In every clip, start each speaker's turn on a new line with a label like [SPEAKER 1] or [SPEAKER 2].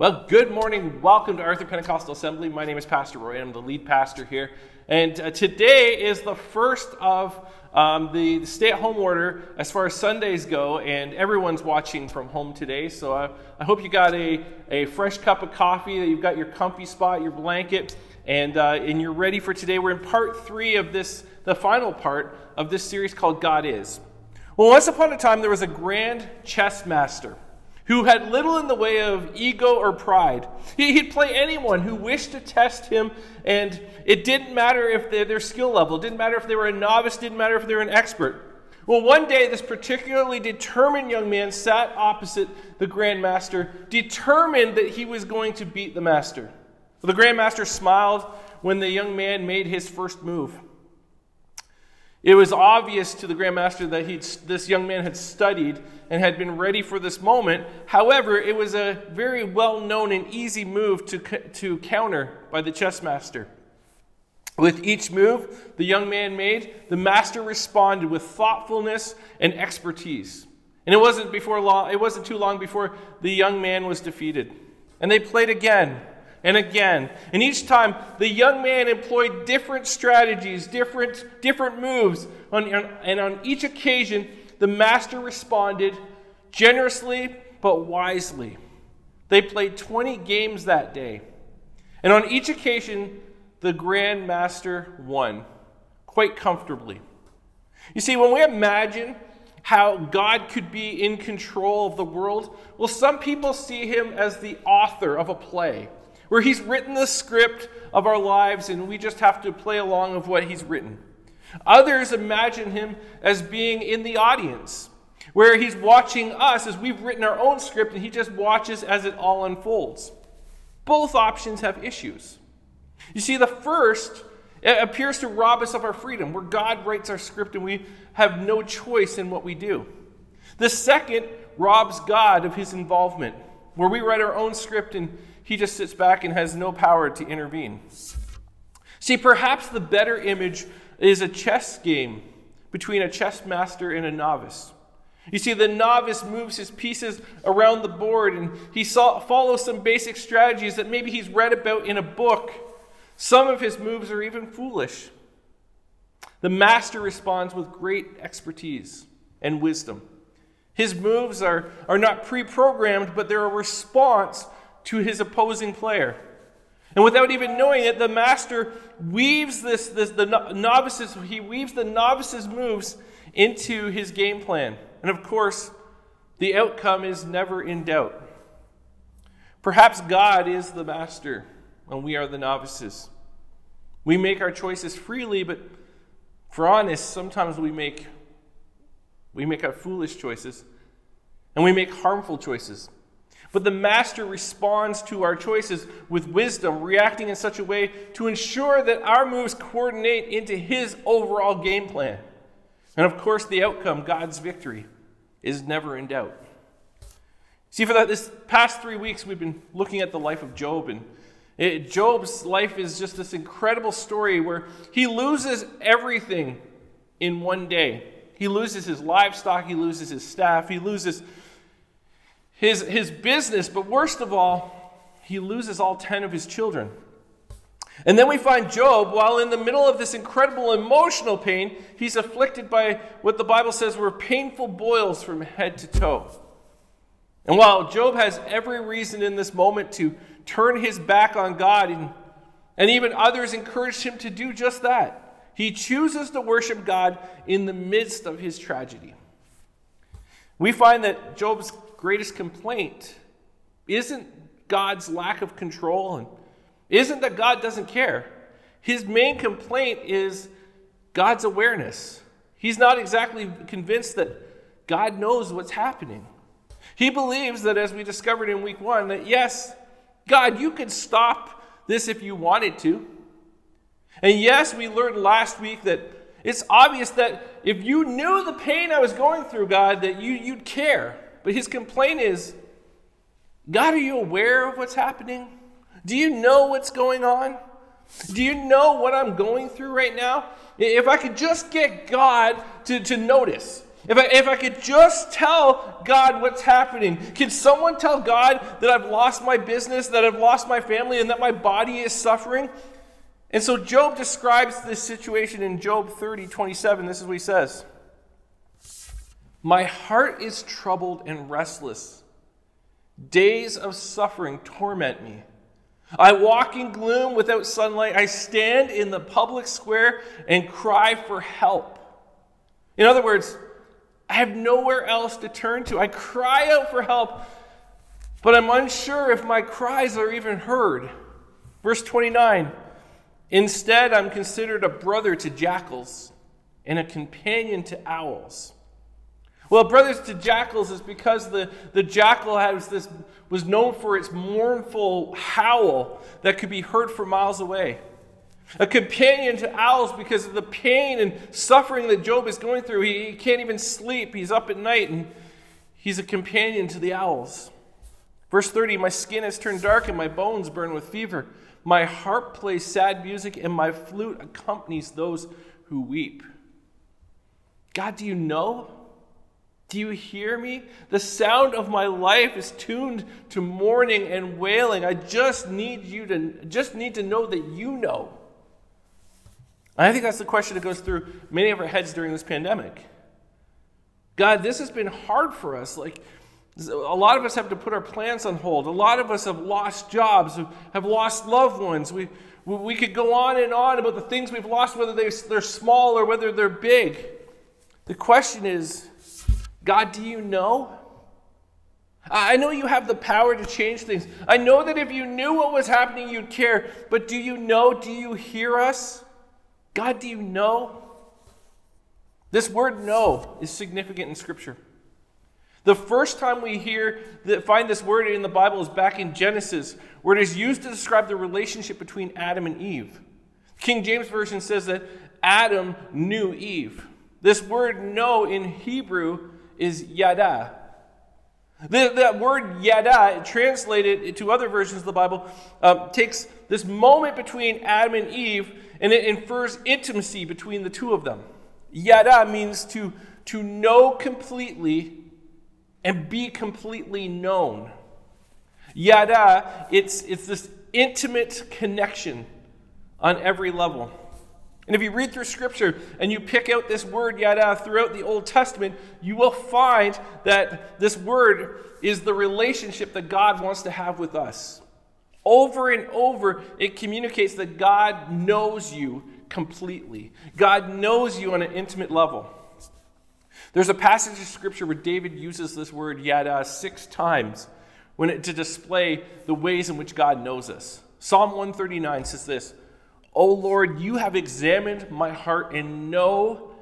[SPEAKER 1] Well, good morning. Welcome to Arthur Pentecostal Assembly. My name is Pastor Roy. I'm the lead pastor here. And uh, today is the first of um, the, stay at home order as far as Sundays go. And everyone's watching from home today. So uh, I hope you got a, a fresh cup of coffee, that you've got your comfy spot, your blanket, and, uh, and you're ready for today. We're in part three of this, the final part of this series called God Is. Well, once upon a time, there was a grand chess master who had little in the way of ego or pride. He'd play anyone who wished to test him, and it didn't matter if their skill level, didn't matter if they were a novice, didn't matter if they were an expert. Well, one day, this particularly determined young man sat opposite the Grand Master, determined that he was going to beat the Master. The Grand Master smiled when the young man made his first move. It was obvious to the Grand Master that this young man had studied and had been ready for this moment. However, it was a very well known and easy move to, to counter by the chess master. With each move the young man made, the master responded with thoughtfulness and expertise. And it wasn't before long, it wasn't too long before the young man was defeated. And they played again and again. And each time the young man employed different strategies, different, different moves. On and on each occasion, the master responded generously but wisely. They played 20 games that day. And on each occasion, the Grand Master won quite comfortably. You see, when we imagine how God could be in control of the world, well, some people see him as the author of a play, where he's written the script of our lives and we just have to play along of what he's written. Others imagine him as being in the audience, where he's watching us as we've written our own script and he just watches as it all unfolds. Both options have issues. You see, the first appears to rob us of our freedom, where God writes our script and we have no choice in what we do. The second robs God of his involvement, where we write our own script and he just sits back and has no power to intervene. See, perhaps the better image is a chess game between a chess master and a novice. You see, the novice moves his pieces around the board and he saw, follows some basic strategies that maybe he's read about in a book. Some of his moves are even foolish. The master responds with great expertise and wisdom. His moves are, are not pre programmed, but they're a response to his opposing player. And without even knowing it, the master weaves this, this the novices, he weaves the novices' moves into his game plan. And of course, the outcome is never in doubt. Perhaps God is the master and we are the novices. We make our choices freely, but for honest, sometimes we make we make our foolish choices and we make harmful choices. But the master responds to our choices with wisdom, reacting in such a way to ensure that our moves coordinate into his overall game plan. And of course, the outcome, God's victory, is never in doubt. See, for that, this past three weeks, we've been looking at the life of Job, and it, Job's life is just this incredible story where he loses everything in one day. He loses his livestock, he loses his staff, he loses his, his business, but worst of all, he loses all 10 of his children. And then we find Job, while in the middle of this incredible emotional pain, he's afflicted by what the Bible says were painful boils from head to toe. And while Job has every reason in this moment to turn his back on God, and, and even others encouraged him to do just that, he chooses to worship God in the midst of his tragedy. We find that Job's greatest complaint isn't God's lack of control and isn't that God doesn't care. His main complaint is God's awareness. He's not exactly convinced that God knows what's happening. He believes that, as we discovered in week one, that yes, God, you could stop this if you wanted to. And yes, we learned last week that it's obvious that if you knew the pain I was going through, God, that you, you'd care. But his complaint is God, are you aware of what's happening? Do you know what's going on? Do you know what I'm going through right now? If I could just get God to, to notice, If I, if I could just tell God what's happening, can someone tell God that I've lost my business, that I've lost my family, and that my body is suffering? And so Job describes this situation in Job 30, 27. This is what he says My heart is troubled and restless. Days of suffering torment me. I walk in gloom without sunlight. I stand in the public square and cry for help. In other words, I have nowhere else to turn to. I cry out for help, but I'm unsure if my cries are even heard. Verse 29 Instead, I'm considered a brother to jackals and a companion to owls. Well, brothers to jackals is because the, the jackal has this, was known for its mournful howl that could be heard for miles away. A companion to owls because of the pain and suffering that Job is going through. He, he can't even sleep. He's up at night and he's a companion to the owls. Verse 30 My skin has turned dark and my bones burn with fever. My harp plays sad music and my flute accompanies those who weep. God, do you know? Do you hear me? The sound of my life is tuned to mourning and wailing. I just need you to just need to know that you know. And I think that's the question that goes through many of our heads during this pandemic. God, this has been hard for us. Like, a lot of us have to put our plans on hold. A lot of us have lost jobs, have lost loved ones. We, we could go on and on about the things we've lost, whether they're small or whether they're big. The question is God, do you know? I know you have the power to change things. I know that if you knew what was happening, you'd care. But do you know? Do you hear us? God, do you know? This word know is significant in Scripture. The first time we hear that find this word in the Bible is back in Genesis, where it is used to describe the relationship between Adam and Eve. King James Version says that Adam knew Eve. This word know in Hebrew is yada. That word yada, translated to other versions of the Bible, uh, takes this moment between Adam and Eve and it infers intimacy between the two of them. Yada means to, to know completely and be completely known. Yada, it's, it's this intimate connection on every level. And if you read through Scripture and you pick out this word yada throughout the Old Testament, you will find that this word is the relationship that God wants to have with us. Over and over, it communicates that God knows you completely. God knows you on an intimate level. There's a passage of scripture where David uses this word yada six times when it, to display the ways in which God knows us. Psalm 139 says this O Lord, you have examined my heart and know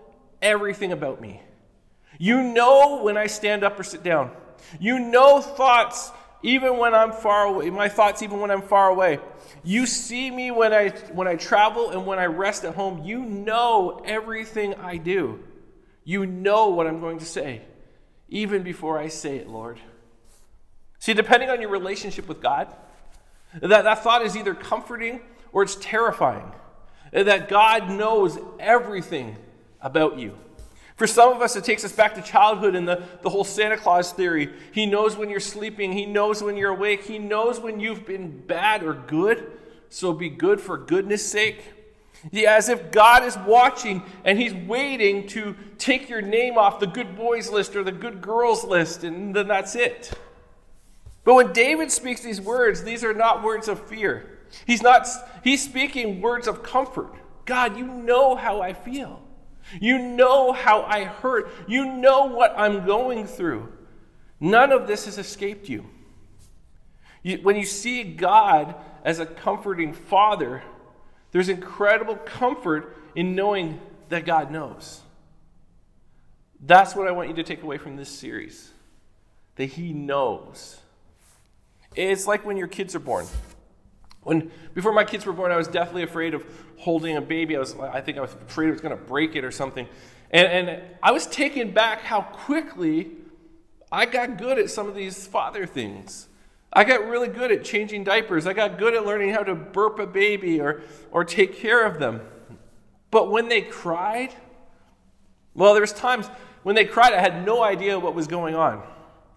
[SPEAKER 1] everything about me. You know when I stand up or sit down. You know thoughts even when I'm far away, my thoughts even when I'm far away. You see me when I when I travel and when I rest at home. You know everything I do. You know what I'm going to say, even before I say it, Lord. See, depending on your relationship with God, that, that thought is either comforting or it's terrifying. Eh, that God knows everything about you. For some of us, it takes us back to childhood and the, the whole Santa Claus theory. He knows when you're sleeping, He knows when you're awake, He knows when you've been bad or good. So be good for goodness sake. Yeah, as if God is watching and He's waiting to take your name off the good boys list or the good girls list, and then that's it. But when David speaks these words, these are not words of fear. He's not he's speaking words of comfort. God, you know how I feel. You know how I hurt. You know what I'm going through. None of this has escaped you. you. When you see God as a comforting father, there's incredible comfort in knowing that God knows. That's what I want you to take away from this series that He knows. It's like when your kids are born. When before my kids were born, I was deathly afraid of holding a baby. I was, I think I was afraid it was going to break it or something. And, and I was taken back how quickly I got good at some of these father things. I got really good at changing diapers. I got good at learning how to burp a baby or, or take care of them. But when they cried, well, there was times when they cried, I had no idea what was going on.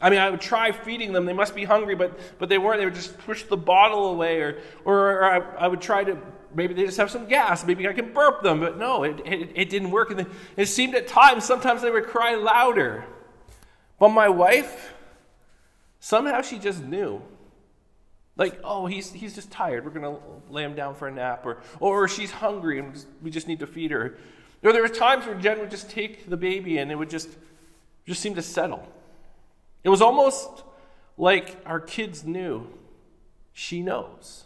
[SPEAKER 1] I mean, I would try feeding them. They must be hungry, but, but they weren't. They would just push the bottle away, or, or, I, I, would try to, maybe they just have some gas. Maybe I can burp them, but no, it, it, it didn't work. And it seemed at times, sometimes they would cry louder. But my wife, somehow she just knew. Like, oh, he's, he's just tired. We're going to lay him down for a nap. Or, or she's hungry and we just need to feed her. Or there were times where Jen would just take the baby and it would just, just seem to settle. It was almost like our kids knew. She knows.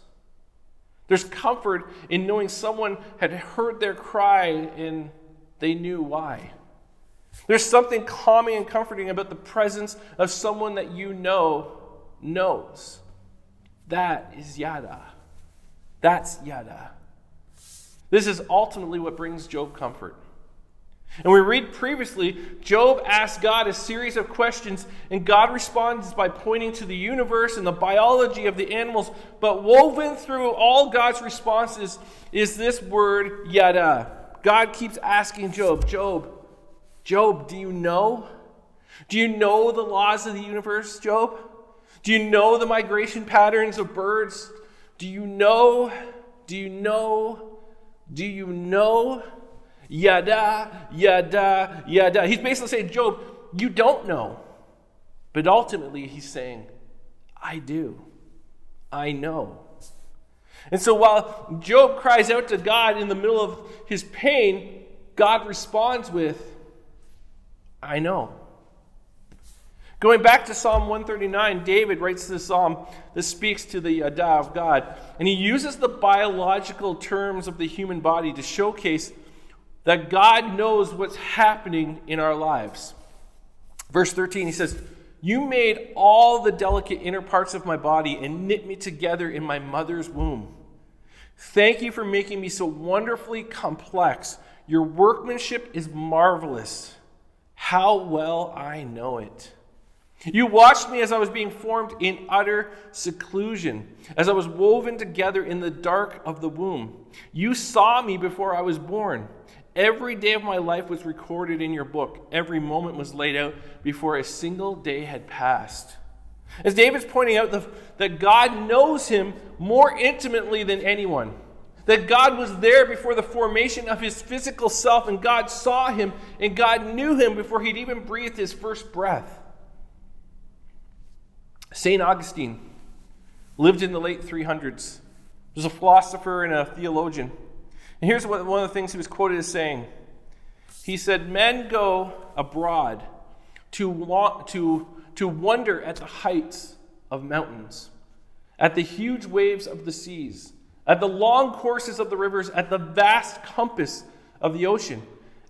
[SPEAKER 1] There's comfort in knowing someone had heard their cry and they knew why. There's something calming and comforting about the presence of someone that you know knows. That is yada. That's yada. This is ultimately what brings Job comfort. And we read previously, Job asked God a series of questions, and God responds by pointing to the universe and the biology of the animals. But woven through all God's responses is this word, yada. God keeps asking Job, Job, Job, do you know? Do you know the laws of the universe, Job? Do you know the migration patterns of birds? Do you know? Do you know? Do you know? Yada, yada, yada. He's basically saying, Job, you don't know. But ultimately, he's saying, I do. I know. And so while Job cries out to God in the middle of his pain, God responds with, I know. Going back to Psalm 139, David writes this psalm that speaks to the Yada of God. And he uses the biological terms of the human body to showcase that God knows what's happening in our lives. Verse 13, he says, You made all the delicate inner parts of my body and knit me together in my mother's womb. Thank you for making me so wonderfully complex. Your workmanship is marvelous. How well I know it. You watched me as I was being formed in utter seclusion, as I was woven together in the dark of the womb. You saw me before I was born. Every day of my life was recorded in your book. Every moment was laid out before a single day had passed. As David's pointing out, the, that God knows him more intimately than anyone. That God was there before the formation of his physical self, and God saw him, and God knew him before he'd even breathed his first breath. St. Augustine lived in the late 300s. He was a philosopher and a theologian. And here's what, one of the things he was quoted as saying He said, Men go abroad to, to, to wonder at the heights of mountains, at the huge waves of the seas, at the long courses of the rivers, at the vast compass of the ocean,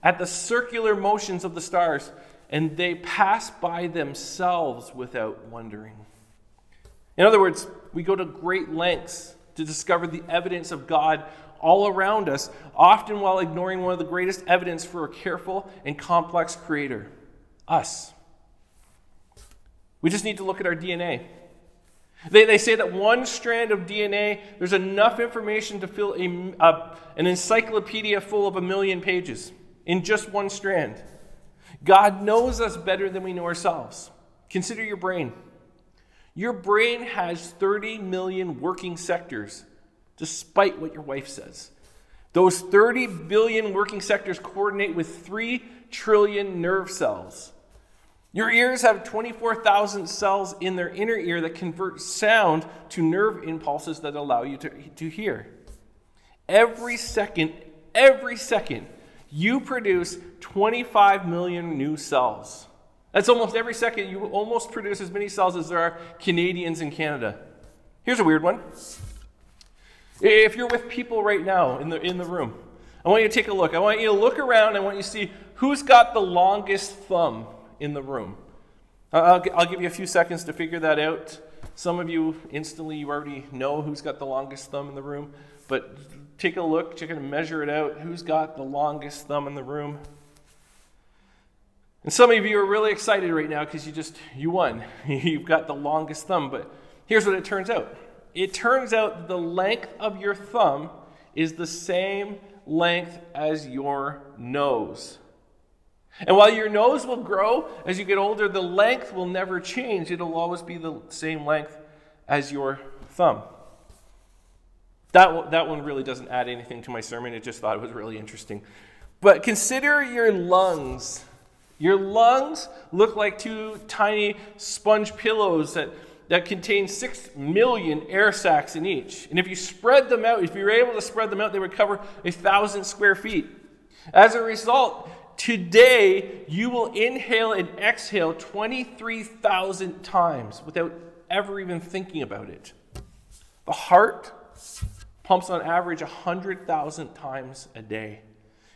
[SPEAKER 1] at the circular motions of the stars, and they pass by themselves without wondering. In other words, we go to great lengths to discover the evidence of God all around us, often while ignoring one of the greatest evidence for a careful and complex creator us. We just need to look at our DNA. They, they say that one strand of DNA, there's enough information to fill a, a, an encyclopedia full of a million pages in just one strand. God knows us better than we know ourselves. Consider your brain. Your brain has 30 million working sectors despite what your wife says. Those 30 billion working sectors coordinate with 3 trillion nerve cells. Your ears have 24,000 cells in their inner ear that convert sound to nerve impulses that allow you to, to hear. Every second, every second, you produce 25 million new cells. That's almost every second you almost produce as many cells as there are Canadians in Canada. Here's a weird one. If you're with people right now in the, in the room, I want you to take a look. I want you to look around. I want you to see who's got the longest thumb in the room. I'll, I'll give you a few seconds to figure that out. Some of you instantly you already know who's got the longest thumb in the room, but take a look, check and measure it out. Who's got the longest thumb in the room? And some of you are really excited right now because you just you won. You've got the longest thumb, but here's what it turns out it turns out the length of your thumb is the same length as your nose. And while your nose will grow as you get older, the length will never change. It'll always be the same length as your thumb. That, that one really doesn't add anything to my sermon. I just thought it was really interesting. But consider your lungs. Your lungs look like two tiny sponge pillows that, that contain six million air sacs in each. And if you spread them out, if you were able to spread them out, they would cover a thousand square feet. As a result, today you will inhale and exhale 23,000 times without ever even thinking about it. The heart pumps on average 100,000 times a day.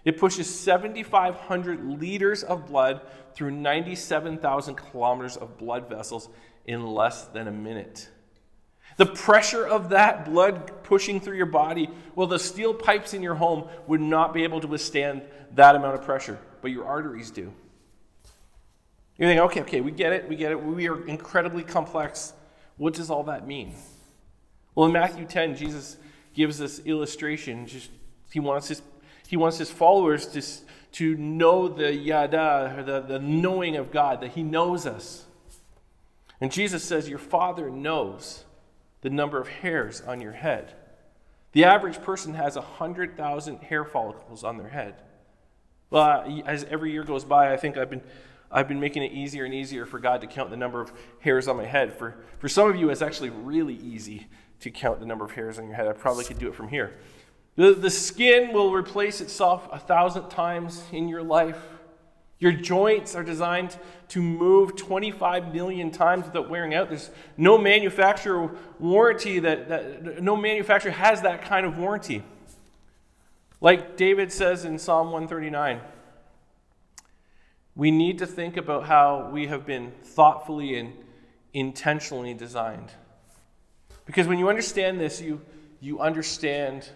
[SPEAKER 1] It pushes 7,500 liters of blood through 97,000 kilometers of blood vessels in less than a minute. The pressure of that blood pushing through your body, well, the steel pipes in your home would not be able to withstand that amount of pressure, but your arteries do. You think, okay, okay, we get it, we get it. We are incredibly complex. What does all that mean? Well, in Matthew 10, Jesus gives this illustration. Just he wants his he wants his followers to, to know the yada, the, the knowing of God, that he knows us. And Jesus says, Your Father knows the number of hairs on your head. The average person has 100,000 hair follicles on their head. Well, as every year goes by, I think I've been, I've been making it easier and easier for God to count the number of hairs on my head. For, for some of you, it's actually really easy to count the number of hairs on your head. I probably could do it from here. The, the skin will replace itself a thousand times in your life. Your joints are designed to move 25 million times without wearing out. There's no manufacturer warranty that, that no manufacturer has that kind of warranty. Like David says in Psalm 139, we need to think about how we have been thoughtfully and intentionally designed. Because when you understand this, you, you understand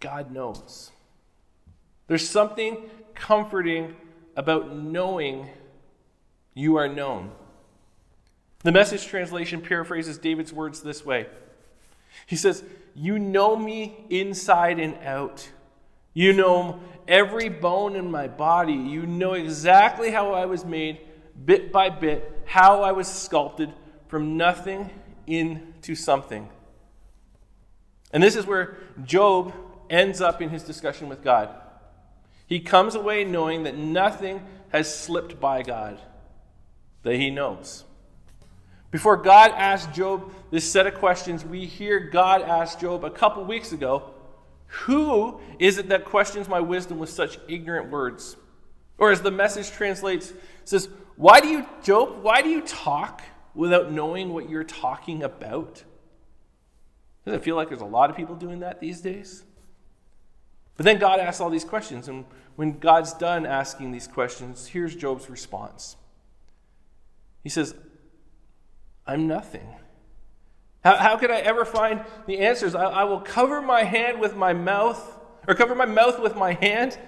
[SPEAKER 1] God knows. There's something comforting about knowing you are known. The message translation paraphrases David's words this way He says, You know me inside and out. You know every bone in my body. You know exactly how I was made, bit by bit, how I was sculpted from nothing into something. And this is where Job ends up in his discussion with God. He comes away knowing that nothing has slipped by God, that he knows. Before God asked Job this set of questions, we hear God ask Job a couple weeks ago, Who is it that questions my wisdom with such ignorant words? Or as the message translates, says, Why do you, Job, why do you talk without knowing what you're talking about? Doesn't it feel like there's a lot of people doing that these days? But then God asks all these questions, and when God's done asking these questions, here's Job's response. He says, I'm nothing. How, how could I ever find the answers? I, I will cover my hand with my mouth, or cover my mouth with my hand.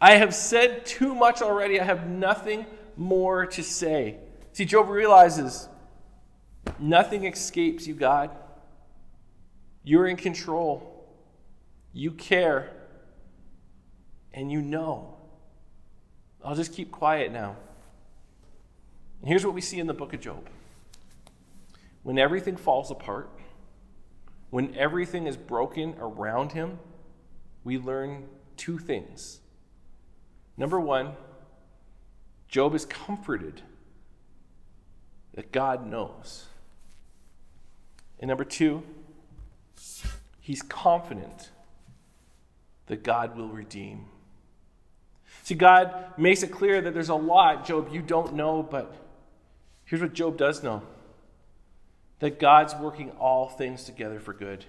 [SPEAKER 1] I have said too much already. I have nothing more to say. See, Job realizes nothing escapes you, God. You're in control. You care. And you know. I'll just keep quiet now. And here's what we see in the book of Job when everything falls apart, when everything is broken around him, we learn two things. Number one, Job is comforted that God knows. And number two, he's confident that God will redeem. See, God makes it clear that there's a lot, Job, you don't know, but here's what Job does know that God's working all things together for good,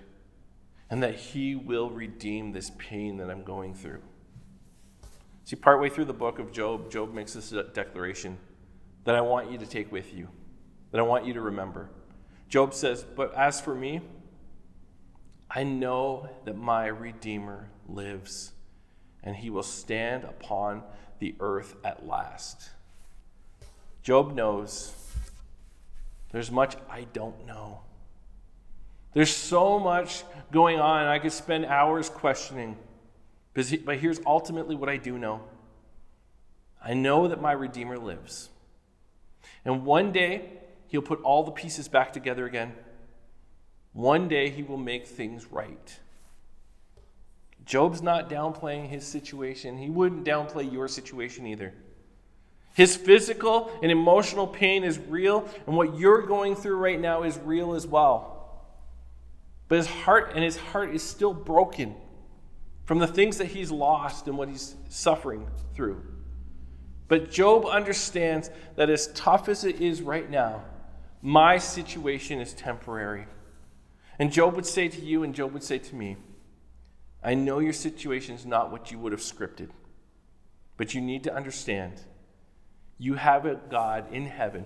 [SPEAKER 1] and that he will redeem this pain that I'm going through. See, partway through the book of Job, Job makes this declaration that I want you to take with you that I want you to remember. Job says, But as for me, I know that my Redeemer lives, and he will stand upon the earth at last. Job knows there's much I don't know. There's so much going on, I could spend hours questioning. But here's ultimately what I do know I know that my Redeemer lives. And one day, he'll put all the pieces back together again. One day, he will make things right. Job's not downplaying his situation. He wouldn't downplay your situation either. His physical and emotional pain is real, and what you're going through right now is real as well. But his heart and his heart is still broken from the things that he's lost and what he's suffering through. But Job understands that as tough as it is right now, my situation is temporary. And Job would say to you, and Job would say to me, I know your situation is not what you would have scripted, but you need to understand you have a God in heaven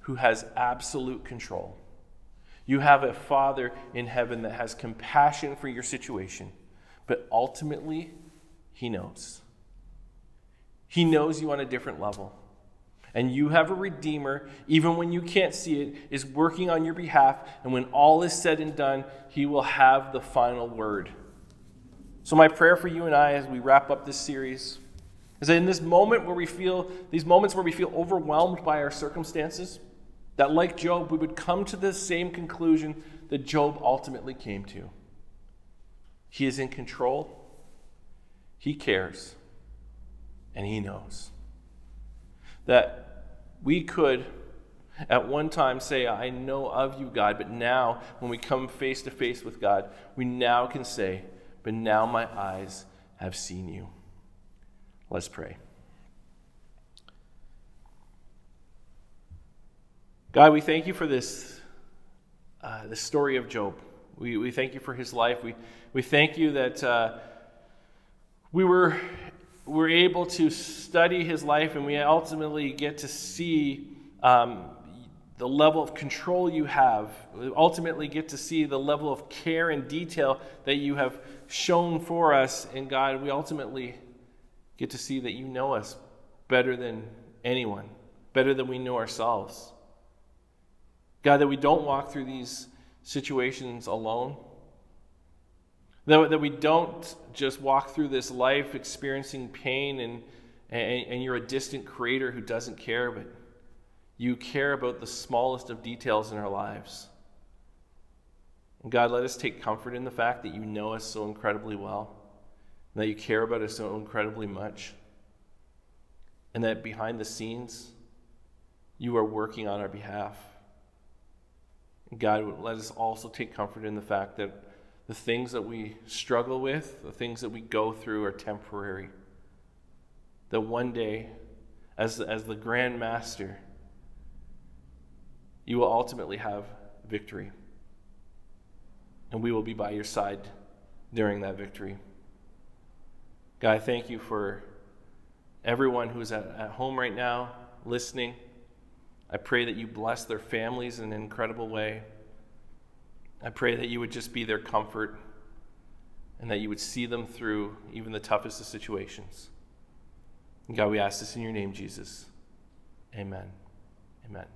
[SPEAKER 1] who has absolute control. You have a Father in heaven that has compassion for your situation but ultimately, He knows. He knows you on a different level. And you have a Redeemer, even when you can't see it, is working on your behalf. And when all is said and done, He will have the final word. So, my prayer for you and I as we wrap up this series is that in this moment where we feel, these moments where we feel overwhelmed by our circumstances, that like Job, we would come to the same conclusion that Job ultimately came to. He is in control, He cares, and He knows. That we could at one time say, I know of you, God, but now, when we come face to face with God, we now can say, But now my eyes have seen you. Let's pray. God, we thank you for this, uh, the story of Job. We, we thank you for his life. We, we thank you that uh, we were, were able to study his life and we ultimately get to see um, the level of control you have. We ultimately get to see the level of care and detail that you have shown for us. And God, we ultimately get to see that you know us better than anyone, better than we know ourselves. God, that we don't walk through these situations alone. That, that we don't just walk through this life experiencing pain and, and, and you're a distant creator who doesn't care, but you care about the smallest of details in our lives. And God, let us take comfort in the fact that you know us so incredibly well, and that you care about us so incredibly much, and that behind the scenes, you are working on our behalf. God, let us also take comfort in the fact that the things that we struggle with, the things that we go through, are temporary. That one day, as, as the Grand Master, you will ultimately have victory. And we will be by your side during that victory. God, I thank you for everyone who's at, at home right now listening. I pray that you bless their families in an incredible way. I pray that you would just be their comfort and that you would see them through even the toughest of situations. And God, we ask this in your name, Jesus. Amen. Amen.